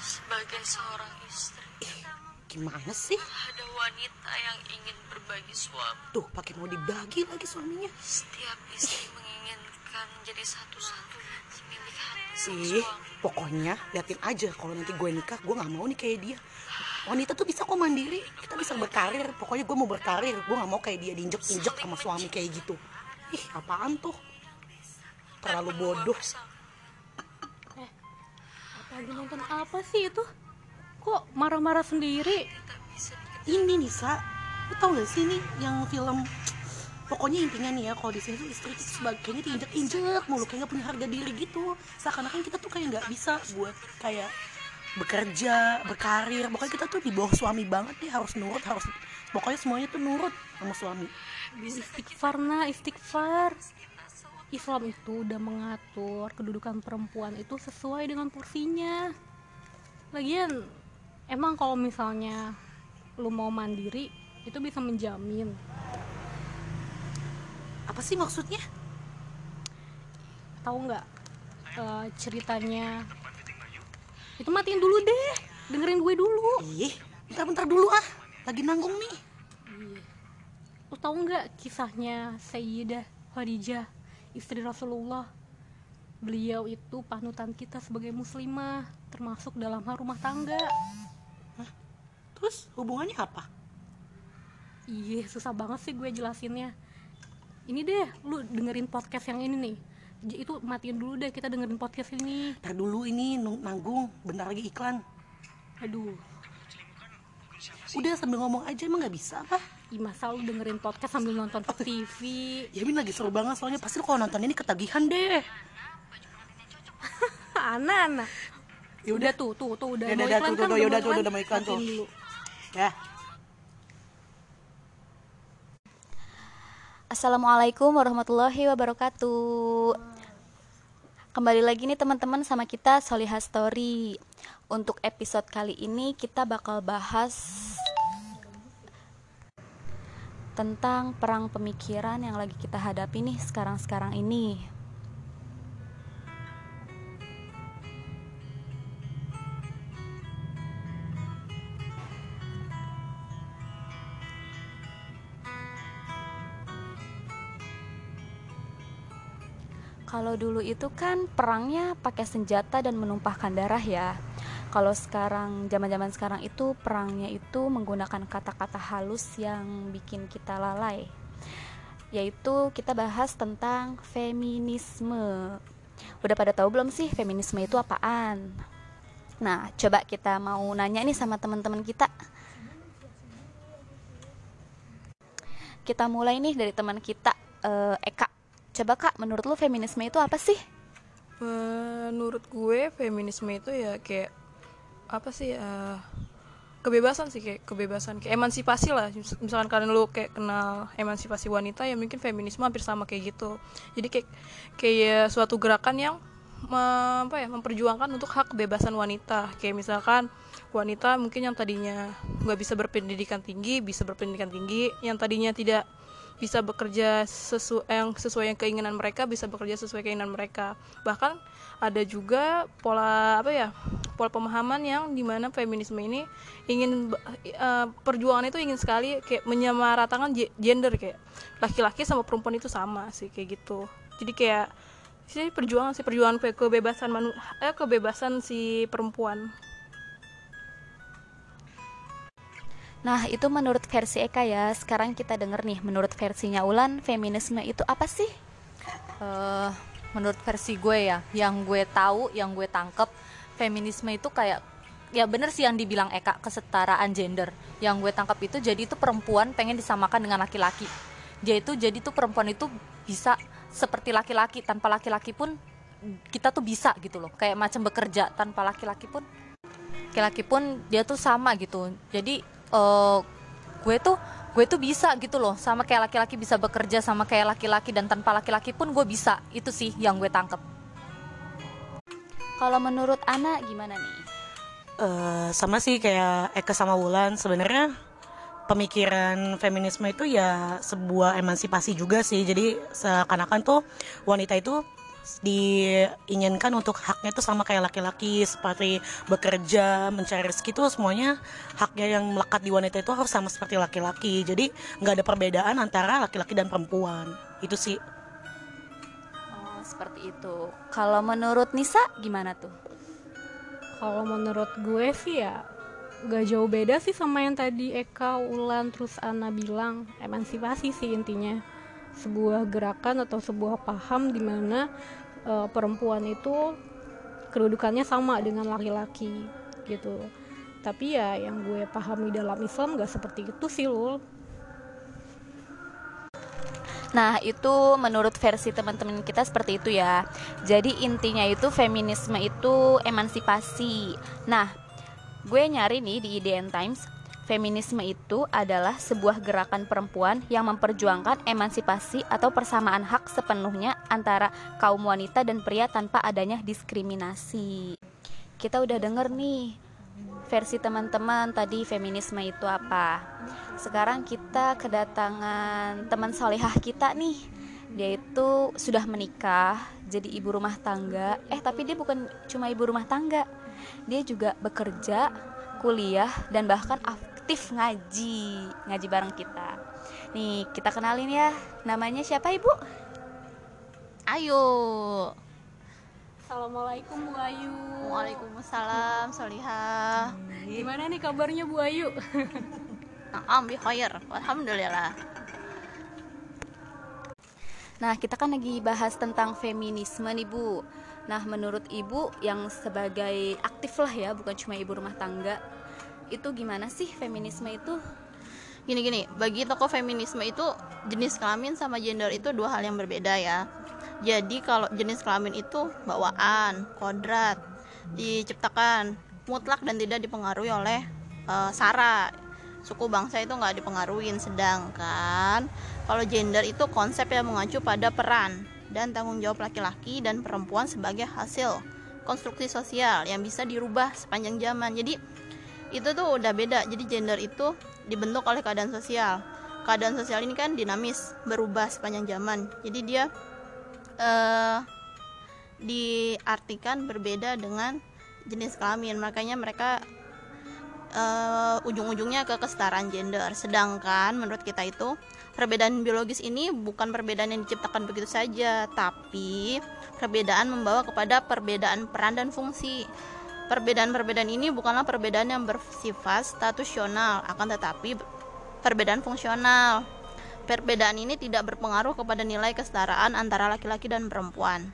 Sebagai seorang istri, Gimana sih? ada wanita yang ingin berbagi suami. Tuh, pakai mau dibagi lagi suaminya. Setiap istri menginginkan menjadi satu-satunya milik hati sang Ih, suami. pokoknya liatin aja kalau nanti gue nikah, gue nggak mau nih kayak dia. Wanita tuh bisa kok mandiri, kita bisa berkarir. Pokoknya gue mau berkarir, gue nggak mau kayak dia diinjek-injek sama suami kayak gitu. Ih, apaan tuh? Terlalu bodoh. Lagi nonton apa sih itu? Kok marah-marah sendiri? Ini Nisa, lu tau gak sih nih yang film Pokoknya intinya nih ya, kalau di sini tuh istri itu sebagai kayaknya diinjek-injek mulu, kayak gak punya harga diri gitu. Seakan-akan kita tuh kayak nggak bisa buat kayak bekerja, berkarir. Pokoknya kita tuh di bawah suami banget nih, harus nurut, harus pokoknya semuanya tuh nurut sama suami. Istighfar nah, istighfar. Islam itu udah mengatur kedudukan perempuan itu sesuai dengan porsinya. Lagian, emang kalau misalnya lu mau mandiri, itu bisa menjamin. Apa sih maksudnya? Tahu nggak eh, ceritanya? Itu matiin dulu deh, dengerin gue dulu. Ih, bentar-bentar dulu ah, lagi nanggung nih. Lu tahu nggak kisahnya Sayyidah Khadijah, istri Rasulullah? Beliau itu panutan kita sebagai muslimah, termasuk dalam hal rumah tangga. Terus hubungannya apa? Iya, susah banget sih gue jelasinnya. Ini deh, lu dengerin podcast yang ini nih. J- Itu matiin dulu deh kita dengerin podcast ini. Ntar dulu ini nanggung, bentar lagi iklan. Aduh, Udah sambil ngomong aja emang nggak bisa apa? Ih masa lu dengerin podcast sambil nonton TV? Yamin lagi seru banget soalnya pasti lu kalau nonton ini ketagihan deh. Anak-anak. Ya Udah tuh, tuh, tuh udah Ya mau udah, iklan tuh, kan? tuh, ya udah, tuh, udah mau iklan tuh. Ya. Assalamualaikum warahmatullahi wabarakatuh. Kembali lagi nih teman-teman sama kita Soliha Story. Untuk episode kali ini kita bakal bahas tentang perang pemikiran yang lagi kita hadapi nih sekarang-sekarang ini. Kalau dulu itu kan perangnya pakai senjata dan menumpahkan darah ya. Kalau sekarang zaman-zaman sekarang itu perangnya itu menggunakan kata-kata halus yang bikin kita lalai. Yaitu kita bahas tentang feminisme. Udah pada tahu belum sih feminisme itu apaan? Nah, coba kita mau nanya nih sama teman-teman kita. Kita mulai nih dari teman kita eh, Eka. Coba Kak, menurut lu feminisme itu apa sih? Menurut gue feminisme itu ya kayak apa sih ya kebebasan sih kayak kebebasan kayak emansipasi lah. Mis- misalkan kalian lu kayak kenal emansipasi wanita ya mungkin feminisme hampir sama kayak gitu. Jadi kayak kayak suatu gerakan yang me- apa ya memperjuangkan untuk hak kebebasan wanita. Kayak misalkan wanita mungkin yang tadinya nggak bisa berpendidikan tinggi bisa berpendidikan tinggi yang tadinya tidak bisa bekerja sesuai yang sesuai yang keinginan mereka bisa bekerja sesuai keinginan mereka. Bahkan ada juga pola apa ya pola pemahaman yang di mana feminisme ini ingin eh, perjuangan itu ingin sekali kayak menyamaratakan ge- gender kayak laki-laki sama perempuan itu sama sih kayak gitu. Jadi kayak sih perjuangan sih perjuangan ke- kebebasan manu eh kebebasan si perempuan Nah, itu menurut versi Eka ya. Sekarang kita denger nih, menurut versinya Ulan, feminisme itu apa sih? eh menurut versi gue ya, yang gue tahu, yang gue tangkep, feminisme itu kayak ya bener sih yang dibilang Eka kesetaraan gender. Yang gue tangkap itu jadi itu perempuan pengen disamakan dengan laki-laki. Dia itu jadi tuh perempuan itu bisa seperti laki-laki tanpa laki-laki pun kita tuh bisa gitu loh. Kayak macam bekerja tanpa laki-laki pun laki-laki pun dia tuh sama gitu. Jadi eh gue tuh gue tuh bisa gitu loh sama kayak laki-laki bisa bekerja sama kayak laki-laki dan tanpa laki-laki pun gue bisa. Itu sih yang gue tangkep. Kalau menurut Ana gimana nih? Eh, sama sih kayak Eka sama Wulan. Sebenarnya pemikiran feminisme itu ya sebuah emansipasi juga sih. Jadi seakan-akan tuh wanita itu diinginkan untuk haknya itu sama kayak laki-laki seperti bekerja mencari rezeki itu semuanya haknya yang melekat di wanita itu harus sama seperti laki-laki. Jadi nggak ada perbedaan antara laki-laki dan perempuan. Itu sih. Oh, seperti itu. Kalau menurut Nisa gimana tuh? Kalau menurut gue sih ya gak jauh beda sih sama yang tadi Eka, Ulan, terus Ana bilang. Emansipasi sih intinya sebuah gerakan atau sebuah paham di mana eh, perempuan itu kedudukannya sama dengan laki-laki gitu. Tapi ya yang gue pahami dalam Islam gak seperti itu sih lul. Nah, itu menurut versi teman-teman kita seperti itu ya. Jadi intinya itu feminisme itu emansipasi. Nah, gue nyari nih di IDN Times, feminisme itu adalah sebuah gerakan perempuan yang memperjuangkan emansipasi atau persamaan hak sepenuhnya antara kaum wanita dan pria tanpa adanya diskriminasi. Kita udah denger nih versi teman-teman tadi feminisme itu apa. Sekarang kita kedatangan teman solehah kita nih. Dia itu sudah menikah, jadi ibu rumah tangga. Eh tapi dia bukan cuma ibu rumah tangga, dia juga bekerja, kuliah, dan bahkan aktif ngaji, ngaji bareng kita. Nih kita kenalin ya, namanya siapa ibu? Ayo. Assalamualaikum Bu Ayu. Waalaikumsalam, Solihah. Gimana nih kabarnya Bu Ayu? Naam bi khair. Alhamdulillah. Nah, kita kan lagi bahas tentang feminisme nih, Bu. Nah, menurut Ibu yang sebagai aktif lah ya, bukan cuma ibu rumah tangga, itu gimana sih feminisme itu? Gini-gini, bagi tokoh feminisme itu jenis kelamin sama gender itu dua hal yang berbeda ya. Jadi kalau jenis kelamin itu bawaan, kodrat, diciptakan mutlak dan tidak dipengaruhi oleh eh, sara. Suku bangsa itu nggak dipengaruhin, sedangkan kalau gender itu konsep yang mengacu pada peran dan tanggung jawab laki-laki dan perempuan sebagai hasil konstruksi sosial yang bisa dirubah sepanjang zaman. Jadi itu tuh udah beda. Jadi gender itu dibentuk oleh keadaan sosial. Keadaan sosial ini kan dinamis, berubah sepanjang zaman. Jadi dia eh diartikan berbeda dengan jenis kelamin. Makanya mereka eh, ujung-ujungnya ke kesetaraan gender. Sedangkan menurut kita itu perbedaan biologis ini bukan perbedaan yang diciptakan begitu saja, tapi perbedaan membawa kepada perbedaan peran dan fungsi. Perbedaan-perbedaan ini bukanlah perbedaan yang bersifat statusional, akan tetapi perbedaan fungsional. Perbedaan ini tidak berpengaruh kepada nilai kesetaraan antara laki-laki dan perempuan.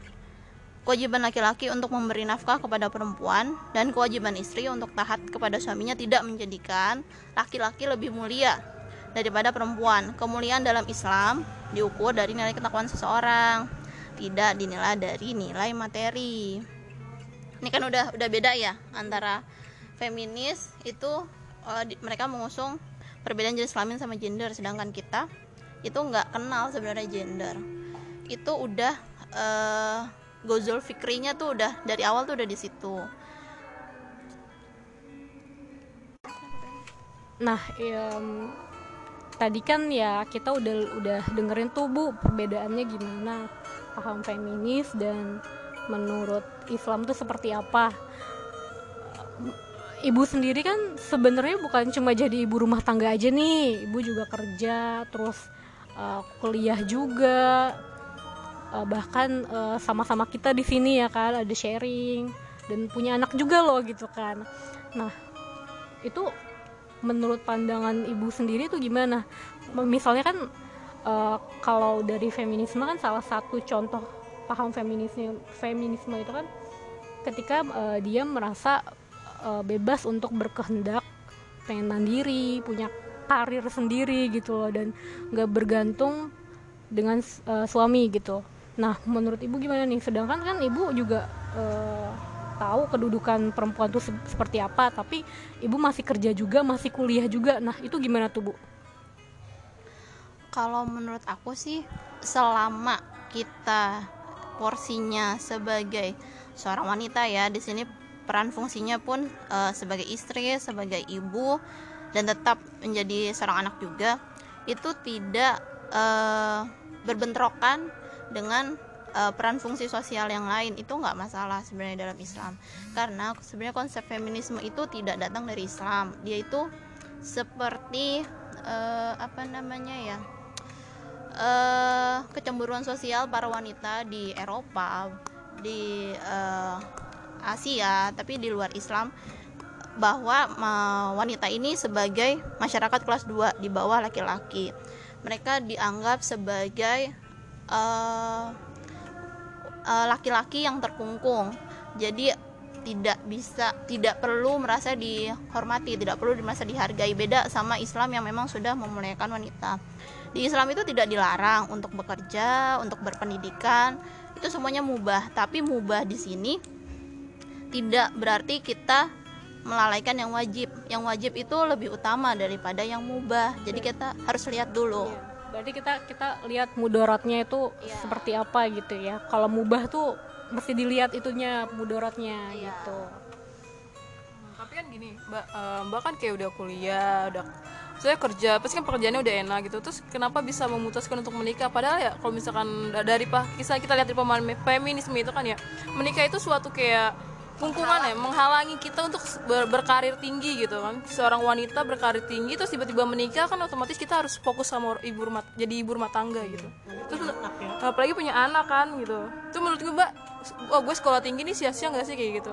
Kewajiban laki-laki untuk memberi nafkah kepada perempuan dan kewajiban istri untuk taat kepada suaminya tidak menjadikan laki-laki lebih mulia daripada perempuan. Kemuliaan dalam Islam diukur dari nilai ketakwaan seseorang, tidak dinilai dari nilai materi. Ini kan udah udah beda ya antara feminis itu eh, di- mereka mengusung perbedaan jenis kelamin sama gender, sedangkan kita itu nggak kenal sebenarnya gender. Itu udah eh, gozul fikrinya tuh udah dari awal tuh udah di situ. Nah, em, tadi kan ya kita udah udah dengerin tuh Bu perbedaannya gimana paham feminis dan menurut Islam tuh seperti apa. Ibu sendiri kan sebenarnya bukan cuma jadi ibu rumah tangga aja nih, ibu juga kerja, terus eh, kuliah juga, Eh, bahkan eh, sama-sama kita di sini ya kan ada sharing dan punya anak juga loh gitu kan. Nah itu menurut pandangan ibu sendiri tuh gimana? Misalnya kan eh, kalau dari feminisme kan salah satu contoh paham feminisme feminisme itu kan ketika eh, dia merasa eh, bebas untuk berkehendak, pengen mandiri, punya karir sendiri gitu loh dan nggak bergantung dengan eh, suami gitu. Nah, menurut ibu gimana nih? Sedangkan kan ibu juga eh, tahu kedudukan perempuan se- seperti apa, tapi ibu masih kerja juga, masih kuliah juga. Nah, itu gimana tuh, Bu? Kalau menurut aku sih selama kita porsinya sebagai seorang wanita ya. Di sini peran fungsinya pun eh, sebagai istri, sebagai ibu dan tetap menjadi seorang anak juga. Itu tidak eh, berbentrokan dengan eh, peran fungsi sosial yang lain. Itu nggak masalah sebenarnya dalam Islam. Karena sebenarnya konsep feminisme itu tidak datang dari Islam. Dia itu seperti eh, apa namanya ya eh, kecemburuan sosial para wanita di Eropa di eh, Asia tapi di luar Islam bahwa ma- wanita ini sebagai masyarakat kelas 2 di bawah laki-laki. Mereka dianggap sebagai eh, eh, laki-laki yang terkungkung. Jadi tidak bisa tidak perlu merasa dihormati tidak perlu merasa dihargai. Beda sama Islam yang memang sudah memuliakan wanita di Islam itu tidak dilarang untuk bekerja untuk berpendidikan. Itu semuanya mubah. Tapi mubah di sini tidak berarti kita melalaikan yang wajib. Yang wajib itu lebih utama daripada yang mubah. Jadi kita harus lihat dulu. Berarti kita kita lihat mudorotnya itu Iya. seperti apa gitu ya. Kalau mubah tuh mesti dilihat itunya mudorotnya Iya. gitu. Tapi kan gini mbak eh, mbak kan kayak udah kuliah udah saya kerja pasti kan pekerjaannya udah enak gitu. Terus kenapa bisa memutuskan untuk menikah? Padahal ya kalau misalkan da- dari pak kisah kita lihat dari pemahaman feminisme itu kan ya menikah itu suatu kayak lingkungan ya menghalangi kita untuk ber- berkarir tinggi gitu kan. Seorang wanita berkarir tinggi terus tiba-tiba menikah kan otomatis kita harus fokus sama ibu rumah jadi ibu rumah tangga gitu. Terus apalagi punya anak kan gitu. Itu menurut gue mbak oh gue sekolah tinggi nih sia-sia nggak sih kayak gitu?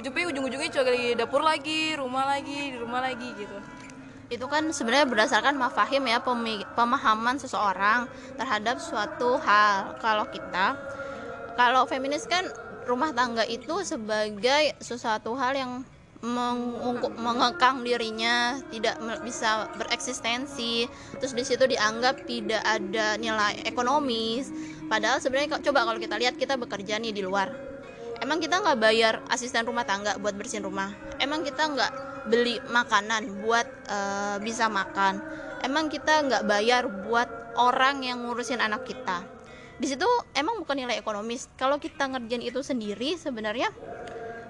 Ujungnya ujung-ujungnya cuma di dapur lagi rumah lagi di rumah lagi gitu itu kan sebenarnya berdasarkan mafahim ya pemahaman seseorang terhadap suatu hal. Kalau kita kalau feminis kan rumah tangga itu sebagai sesuatu hal yang mengungku- mengekang dirinya tidak bisa bereksistensi. Terus di situ dianggap tidak ada nilai ekonomis. Padahal sebenarnya coba kalau kita lihat kita bekerja nih di luar. Emang kita nggak bayar asisten rumah tangga buat bersihin rumah? Emang kita nggak beli makanan buat eh, bisa makan. Emang kita nggak bayar buat orang yang ngurusin anak kita. Di situ emang bukan nilai ekonomis. Kalau kita ngerjain itu sendiri sebenarnya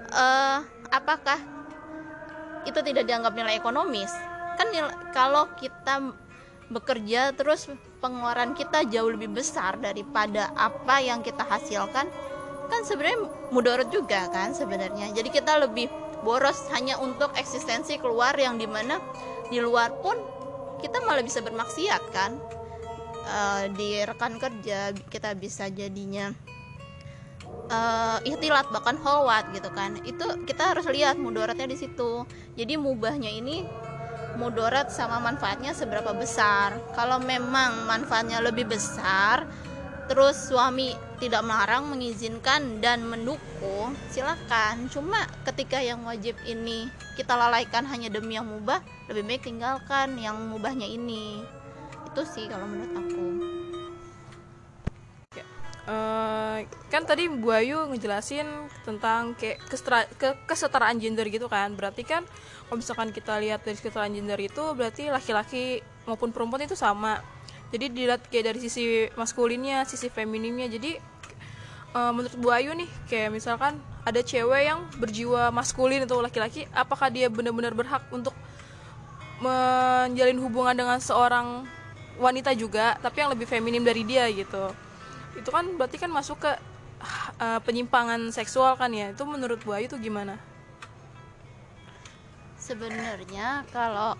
eh apakah itu tidak dianggap nilai ekonomis? Kan nil- kalau kita bekerja terus pengeluaran kita jauh lebih besar daripada apa yang kita hasilkan kan sebenarnya mudorot juga kan sebenarnya. Jadi kita lebih boros hanya untuk eksistensi keluar yang di mana di luar pun kita malah bisa bermaksiat kan? Eh, di rekan kerja kita bisa jadinya eh ikhtilat bahkan holwat gitu kan. Itu kita harus lihat mudaratnya di situ. Jadi mubahnya ini mudarat sama manfaatnya seberapa besar. Kalau memang manfaatnya lebih besar terus suami tidak melarang mengizinkan dan mendukung. Silakan. Cuma ketika yang wajib ini kita lalaikan hanya demi yang mubah lebih baik tinggalkan yang mubahnya ini. Itu sih kalau menurut aku. Eh, kan tadi Bu Ayu ngejelasin tentang kayak kesetara- ke- kesetaraan gender gitu kan. Berarti kan kalau misalkan kita lihat dari kesetaraan gender itu berarti laki-laki maupun perempuan itu sama jadi dilihat kayak dari sisi maskulinnya sisi femininnya. Jadi eh, menurut Bu Ayu nih kayak misalkan ada cewek yang berjiwa maskulin atau laki-laki apakah dia benar-benar berhak untuk menjalin hubungan dengan seorang wanita juga tapi yang lebih feminim dari dia gitu? Itu kan berarti kan masuk ke uh, penyimpangan seksual kan ya? Itu menurut Bu Ayu itu gimana? Sebenarnya kalau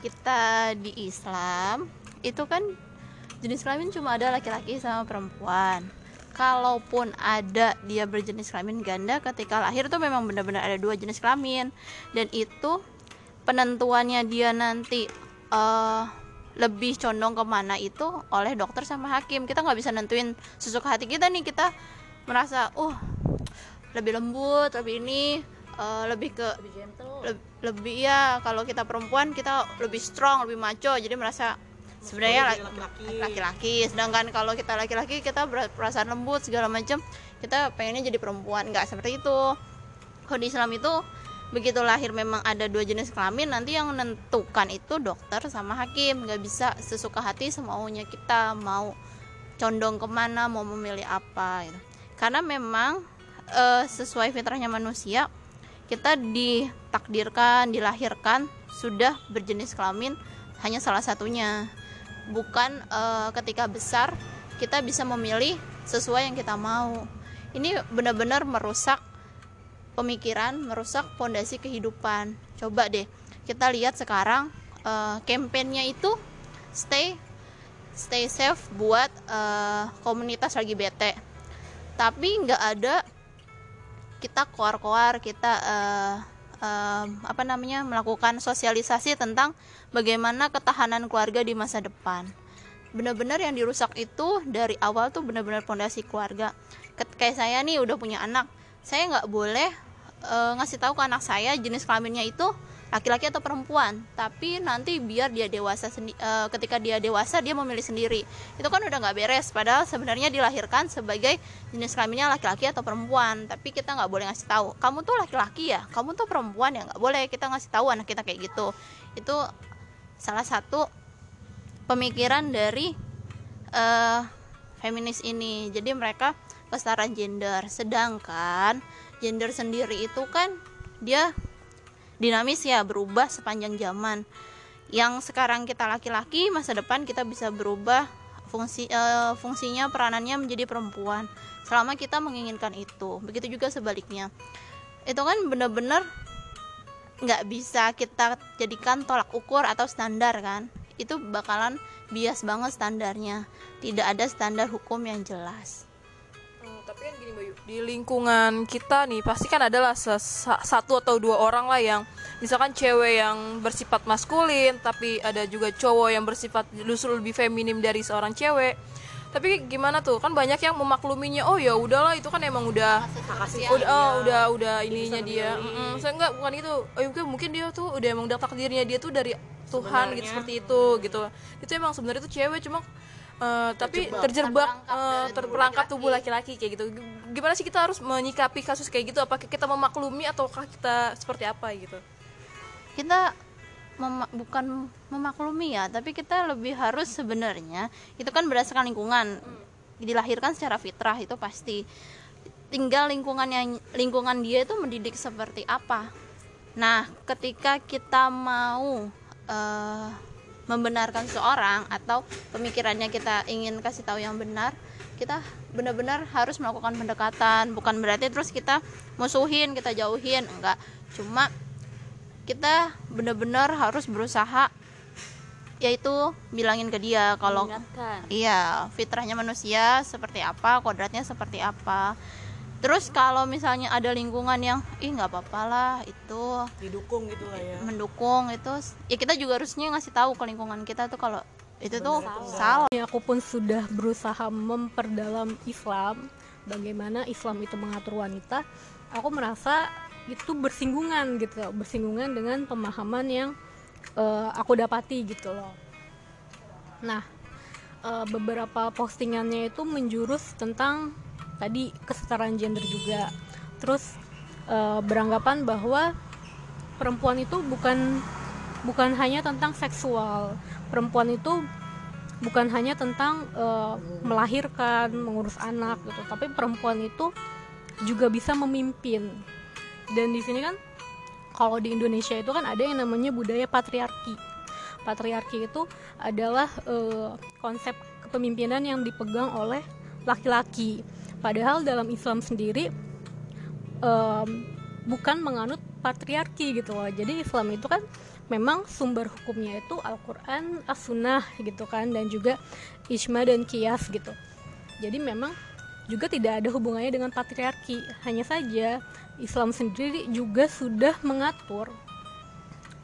kita di Islam itu kan jenis kelamin cuma ada laki-laki sama perempuan. Kalaupun ada dia berjenis kelamin ganda ketika lahir tuh memang benar-benar ada dua jenis kelamin. Dan itu penentuannya dia nanti eh, lebih condong ke mana itu oleh dokter sama hakim. Kita nggak bisa nentuin sesuka hati kita nih. Kita merasa uh lebih lembut lebih ini eh, lebih ke leb- lebih ya kalau kita perempuan kita lebih strong lebih maco jadi merasa sebenarnya laki- laki-laki. sedangkan kalau kita laki-laki kita perasaan lembut segala macam kita pengennya jadi perempuan. Nggak seperti itu. Kalau di Islam itu begitu lahir memang ada dua jenis kelamin nanti yang menentukan itu dokter sama hakim. Nggak bisa sesuka hati semaunya kita mau condong ke mana mau memilih apa gitu. karena memang eh, sesuai fitrahnya manusia kita ditakdirkan dilahirkan sudah berjenis kelamin hanya salah satunya bukan eh, ketika besar kita bisa memilih sesuai yang kita mau. Ini benar-benar merusak pemikiran merusak fondasi kehidupan. Coba deh kita lihat sekarang uh, kampanyenya itu stay stay safe buat uh, komunitas bete. Tapi nggak ada kita koar-koar kita uh, uh, apa namanya melakukan sosialisasi tentang bagaimana ketahanan keluarga di masa depan. Benar-benar yang dirusak itu dari awal tuh benar-benar fondasi keluarga. Kayak saya nih udah punya anak saya nggak boleh uh, ngasih tahu ke anak saya jenis kelaminnya itu laki-laki atau perempuan. Tapi nanti biar dia dewasa uh, ketika dia dewasa dia memilih sendiri. Itu kan udah nggak beres. Padahal sebenarnya dilahirkan sebagai jenis kelaminnya laki-laki atau perempuan. Tapi kita nggak boleh ngasih tahu. Kamu tuh laki-laki ya? Kamu tuh perempuan ya? Nggak boleh. Kita ngasih tahu anak kita kayak gitu. Itu salah satu pemikiran dari uh, feminis ini. Jadi mereka kesetaraan gender. Sedangkan gender sendiri itu kan dia dinamis ya berubah sepanjang zaman. Yang sekarang kita laki-laki masa depan kita bisa berubah fungsi uh, fungsinya peranannya menjadi perempuan selama kita menginginkan itu. Begitu juga sebaliknya. Itu kan benar-benar nggak bisa kita jadikan tolak ukur atau standar kan? Itu bakalan bias banget standarnya. Tidak ada standar hukum yang jelas tapi kan gini Bayu. Di lingkungan kita nih pasti kan adalah satu atau dua orang lah yang misalkan cewek yang bersifat maskulin tapi ada juga cowok yang bersifat justru lebih feminim dari seorang cewek. Tapi gimana tuh? Kan banyak yang memakluminya oh ya udahlah itu kan emang udah udah oh, udah udah ininya dia. mm -mm. saya enggak bukan itu oh, mungkin mungkin dia tuh udah emang udah takdirnya dia tuh dari Tuhan gitu seperti itu gitu. Itu emang sebenarnya tuh cewek cuma uh, tapi terjebak. uh, terperangkap tubuh laki-laki. kayak gitu. Gimana sih kita harus menyikapi kasus kayak gitu? Apakah kita memaklumi ataukah kita seperti apa gitu? Kita mem bukan memaklumi ya tapi kita lebih harus sebenarnya itu kan berdasarkan lingkungan. Dilahirkan secara fitrah itu pasti. Tinggal lingkungan yang lingkungan dia itu mendidik seperti apa. Nah ketika kita mau uh, membenarkan seorang atau pemikirannya kita ingin kasih tahu yang benar kita benar-benar harus melakukan pendekatan. Bukan berarti terus kita musuhin kita jauhin enggak. Cuma kita benar-benar harus berusaha yaitu bilangin ke dia kalau iya fitrahnya manusia seperti apa kodratnya seperti apa terus kalau misalnya ada lingkungan yang ih nggak apa-apa lah itu didukung gitu lah ya mendukung itu ya kita juga harusnya ngasih tahu ke lingkungan kita tuh kalau itu tuh salah. Ya, aku pun sudah berusaha memperdalam Islam, bagaimana Islam itu mengatur wanita. Aku merasa itu bersinggungan gitu, bersinggungan dengan pemahaman yang uh, aku dapati gitu loh. Nah, uh, beberapa postingannya itu menjurus tentang tadi kesetaraan gender juga. Terus e, beranggapan bahwa perempuan itu bukan bukan hanya tentang seksual. Perempuan itu bukan hanya tentang e, melahirkan mengurus anak gitu. Tapi perempuan itu juga bisa memimpin. Dan di sini kan kalau di Indonesia itu kan ada yang namanya budaya patriarki. Patriarki itu adalah e, konsep kepemimpinan yang dipegang oleh laki-laki Padahal dalam Islam sendiri um, bukan menganut patriarki gitu loh. Jadi Islam itu kan memang sumber hukumnya itu Al-Quran, As-Sunnah gitu kan dan juga Ijma dan Kias gitu. Jadi memang juga tidak ada hubungannya dengan patriarki. Hanya saja Islam sendiri juga sudah mengatur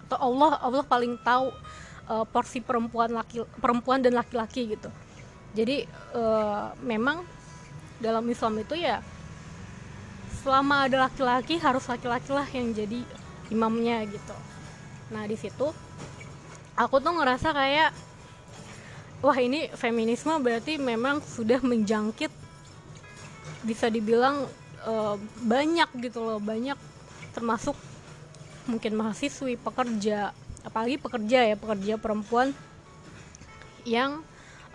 atau Allah Allah paling tahu uh, porsi perempuan laki perempuan dan laki-laki gitu. Jadi uh, memang dalam Islam itu ya selama ada laki-laki harus laki-laki lah yang jadi imamnya gitu. Nah di situ aku tuh ngerasa kayak wah ini feminisme berarti memang sudah menjangkit bisa dibilang uh, banyak gitu loh banyak termasuk mungkin mahasiswi pekerja apalagi pekerja ya pekerja perempuan yang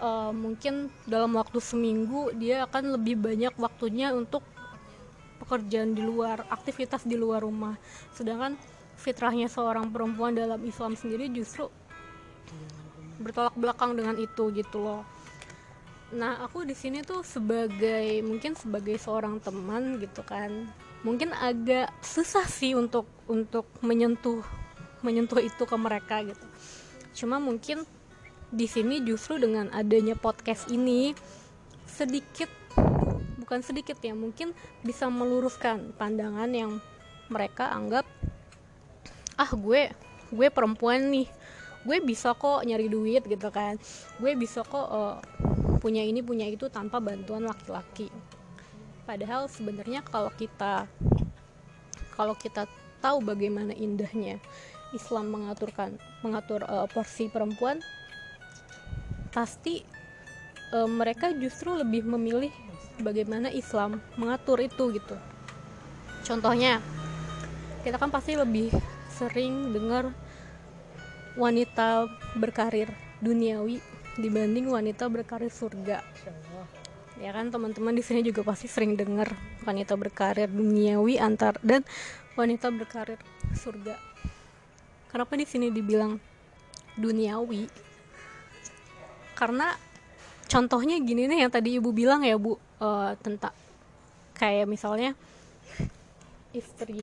uh, mungkin dalam waktu seminggu dia akan lebih banyak waktunya untuk pekerjaan di luar aktivitas di luar rumah. Sedangkan fitrahnya seorang perempuan dalam Islam sendiri justru bertolak belakang dengan itu gitu loh. Nah aku di sini tuh sebagai mungkin sebagai seorang teman gitu kan mungkin agak susah sih untuk untuk menyentuh menyentuh itu ke mereka gitu. Cuma mungkin di sini justru dengan adanya podcast ini sedikit bukan sedikit ya mungkin bisa meluruskan pandangan yang mereka anggap ah gue gue perempuan nih. Gue bisa kok nyari duit gitu kan. Gue bisa kok uh, punya ini punya itu tanpa bantuan laki-laki. Padahal sebenarnya kalau kita kalau kita tahu bagaimana indahnya Islam mengaturkan mengatur uh, porsi perempuan pasti uh, mereka justru lebih memilih bagaimana Islam mengatur itu gitu. Contohnya kita kan pasti lebih sering dengar wanita berkarir duniawi dibanding wanita berkarir surga. Ya kan teman-teman di sini juga pasti sering dengar wanita berkarir duniawi antar dan wanita berkarir surga. Kenapa di sini dibilang duniawi karena contohnya gini nih yang tadi ibu bilang ya bu uh, tentang kayak misalnya istri.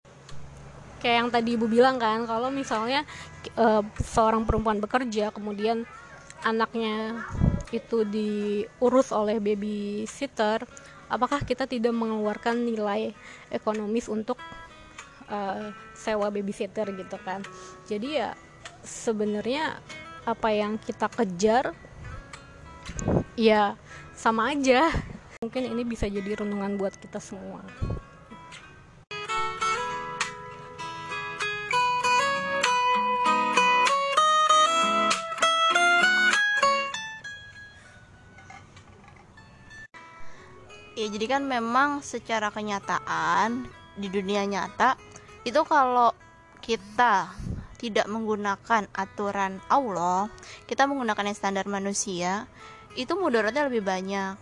Kayak yang tadi ibu bilang kan kalau misalnya uh, seorang perempuan bekerja kemudian anaknya itu diurus oleh babysitter apakah kita tidak mengeluarkan nilai ekonomis untuk uh, sewa babysitter gitu kan? Jadi ya sebenarnya apa yang kita kejar ya sama aja. Mungkin ini bisa jadi renungan buat kita semua. Ya jadi kan memang secara kenyataan di dunia nyata itu kalau kita tidak menggunakan aturan Allah kita menggunakan standar manusia itu mudaratnya lebih banyak.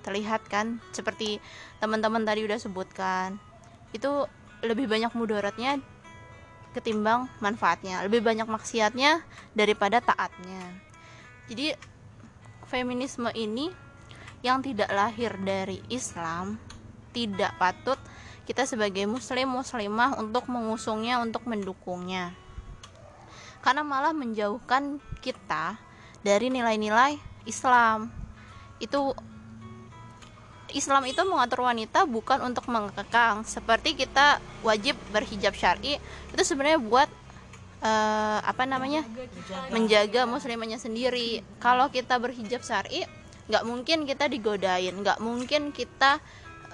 Terlihat kan seperti teman-teman tadi udah sebutkan. Itu lebih banyak mudaratnya ketimbang manfaatnya. Lebih banyak maksiatnya daripada taatnya. Jadi feminisme ini yang tidak lahir dari Islam tidak patut kita sebagai muslim muslimah untuk mengusungnya untuk mendukungnya. Karena malah menjauhkan kita dari nilai-nilai Islam. Itu Islam itu mengatur wanita bukan untuk mengekang. Seperti kita wajib berhijab syari itu sebenarnya buat uh, apa namanya? Menjaga muslimahnya sendiri. Kalau kita berhijab syari nggak mungkin kita digodain nggak mungkin kita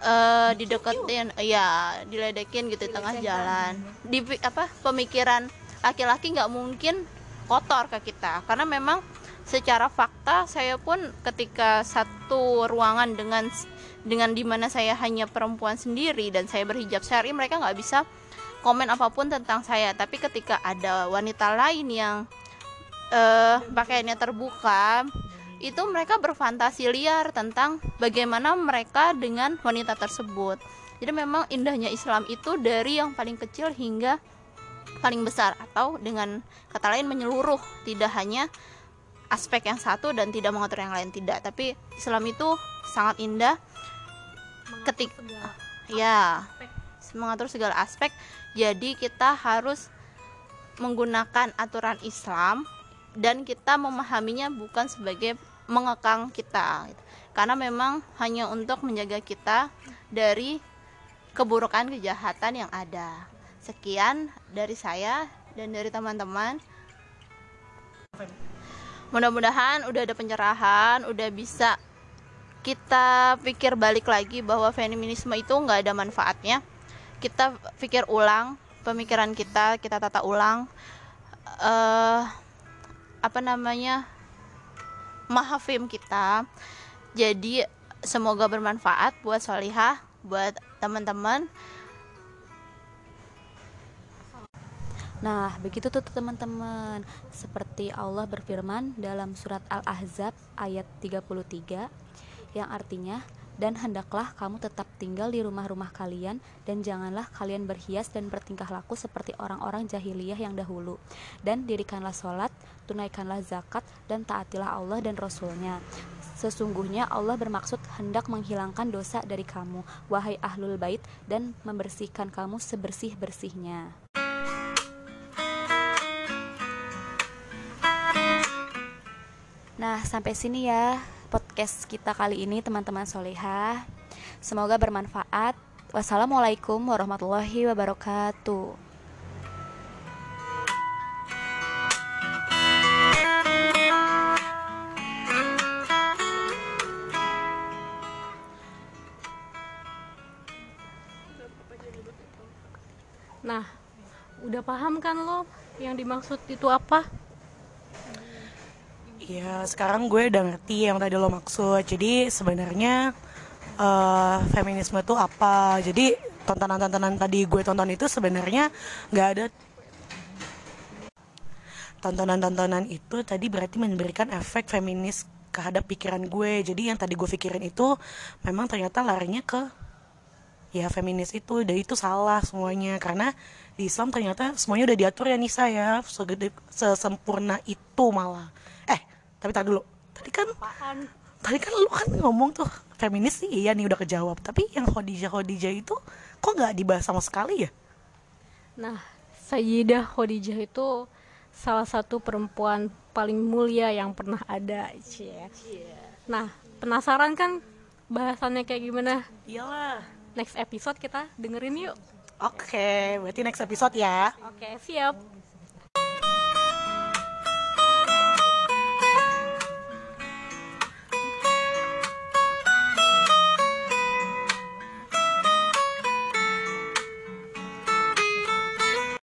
uh, dideketin ya diledekin gitu di tengah jalan. Di apa pemikiran laki-laki nggak mungkin kotor ke kita. Karena memang secara fakta saya pun ketika satu ruangan dengan dengan di mana saya hanya perempuan sendiri dan saya berhijab syari mereka nggak bisa komen apa pun tentang saya tapi ketika ada wanita lain yang uh, pakaiannya terbuka itu mereka berfantasi liar tentang bagaimana mereka dengan wanita tersebut. Jadi memang indahnya Islam itu dari yang paling kecil hingga paling besar atau dengan kata lain menyeluruh, tidak hanya aspek yang satu dan tidak mengatur yang lain tidak, tapi Islam itu sangat indah ketika ya mengatur segala aspek. Jadi kita harus menggunakan aturan Islam dan kita memahaminya bukan sebagai mengekang kita gitu. karena memang hanya untuk menjaga kita dari keburukan kejahatan yang ada. Sekian dari saya dan dari teman-teman mudah-mudahan udah ada pencerahan udah bisa kita pikir balik lagi bahwa feminisme itu nggak ada manfaatnya. Kita pikir ulang pemikiran kita kita tata ulang. Uh, apa namanya? Mahafim kita. Jadi semoga bermanfaat buat Solihah buat teman-teman Nah, begitu tuh teman-teman. Seperti Allah berfirman dalam surat Al-Ahzab ayat 33 yang artinya dan hendaklah kamu tetap tinggal di rumah-rumah kalian dan janganlah kalian berhias dan bertingkah laku seperti orang-orang jahiliyah yang dahulu dan dirikanlah sholat tunaikanlah zakat dan taatilah Allah dan Rasulnya Sesungguhnya Allah bermaksud hendak menghilangkan dosa dari kamu, wahai ahlul bait, dan membersihkan kamu sebersih-bersihnya. Nah, sampai sini ya podcast kita kali ini teman-teman soleha. Semoga bermanfaat. Wassalamualaikum warahmatullahi wabarakatuh. Nah, udah paham kan lo yang dimaksud itu apa? Ya sekarang gue udah ngerti yang tadi lo maksud. Jadi sebenarnya eh, feminisme itu apa? Jadi tontonan-tontonan tadi gue tonton itu sebenarnya nggak ada tontonan-tontonan itu tadi berarti memberikan efek feminis kehadap pikiran gue. Jadi yang tadi gue pikirin itu memang ternyata larinya ke ya feminis itu dan itu salah semuanya karena di Islam ternyata semuanya udah diatur ya Nisa ya sesempurna itu malah tapi tadi dulu tadi kan tadi kan lu kan ngomong tuh feminis sih iya nih udah kejawab tapi yang Khadijah Khadijah itu kok nggak dibahas sama sekali ya Nah, Sayyidah Khadijah itu salah satu perempuan paling mulia yang pernah ada. Cie. Nah, penasaran kan bahasannya kayak gimana? iyalah Next episode kita dengerin yuk. oke berarti next episode ya Oke, siap.